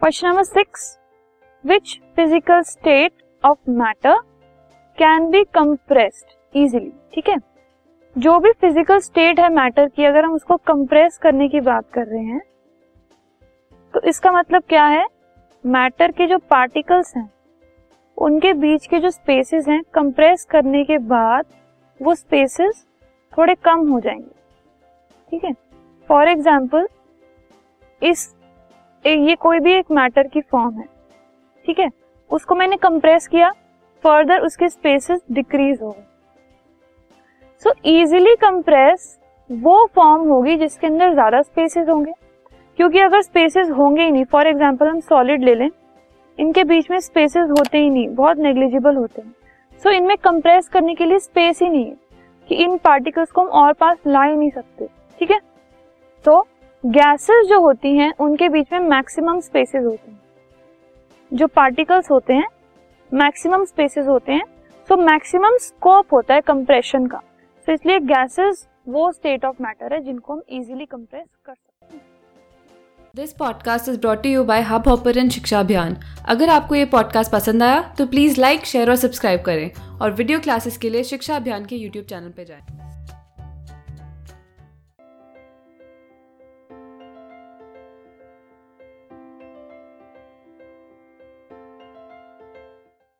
Question number six which physical state of matter can be compressed easily ठीक है? जो भी फ़िज़िकल स्टेट है मैटर की, अगर हम उसको कंप्रेस करने की बात कर रहे हैं तो इसका मतलब क्या है? मैटर के जो पार्टिकल्स हैं, उनके बीच के जो स्पेसेस हैं कंप्रेस करने के बाद वो स्पेसेस थोड़े कम हो जाएँगे। ठीक है? फॉर एग्ज़ाम्पल इस ये कोई भी एक मैटर की फॉर्म है ठीक है? उसको मैंने कंप्रेस किया फर्दर उसके स्पेसेस डिक्रीज हो गए। सो इजीली कंप्रेस वो फॉर्म होगी जिसके अंदर ज़्यादा स्पेसेस होंगे। क्योंकि अगर स्पेसेस होंगे ही नहीं फॉर एग्ज़ाम्पल हम सॉलिड ले लें इनके बीच में स्पेसेस होते ही नहीं बहुत नेग्लिजिबल होते हैं। सो so, इनमें कंप्रेस करने के लिए स्पेस ही नहीं है कि इन पार्टिकल्स को हम और पास ला ही नहीं सकते ठीक है? तो गैसेस जो होती हैं उनके बीच में मैक्सिमम स्पेसेस होते हैं। जो पार्टिकल्स होते हैं मैक्सिमम स्पेसेस होते हैं। सो मैक्सिमम स्कोप होता है कंप्रेशन का। तो so, इसलिए गैसेस वो स्टेट ऑफ़ मैटर है जिनको हम इजीली कंप्रेस कर सकते हैं। This podcast is brought you by Hubhopper Shiksha Abhiyan अगर आपको ये पॉडकास्ट पसंद आया तो प्लीज़ लाइक शेयर और सब्सक्राइब करें। और वीडियो क्लासेस के लिए शिक्षा अभियान के यूट्यूब चैनल पर जाएँ।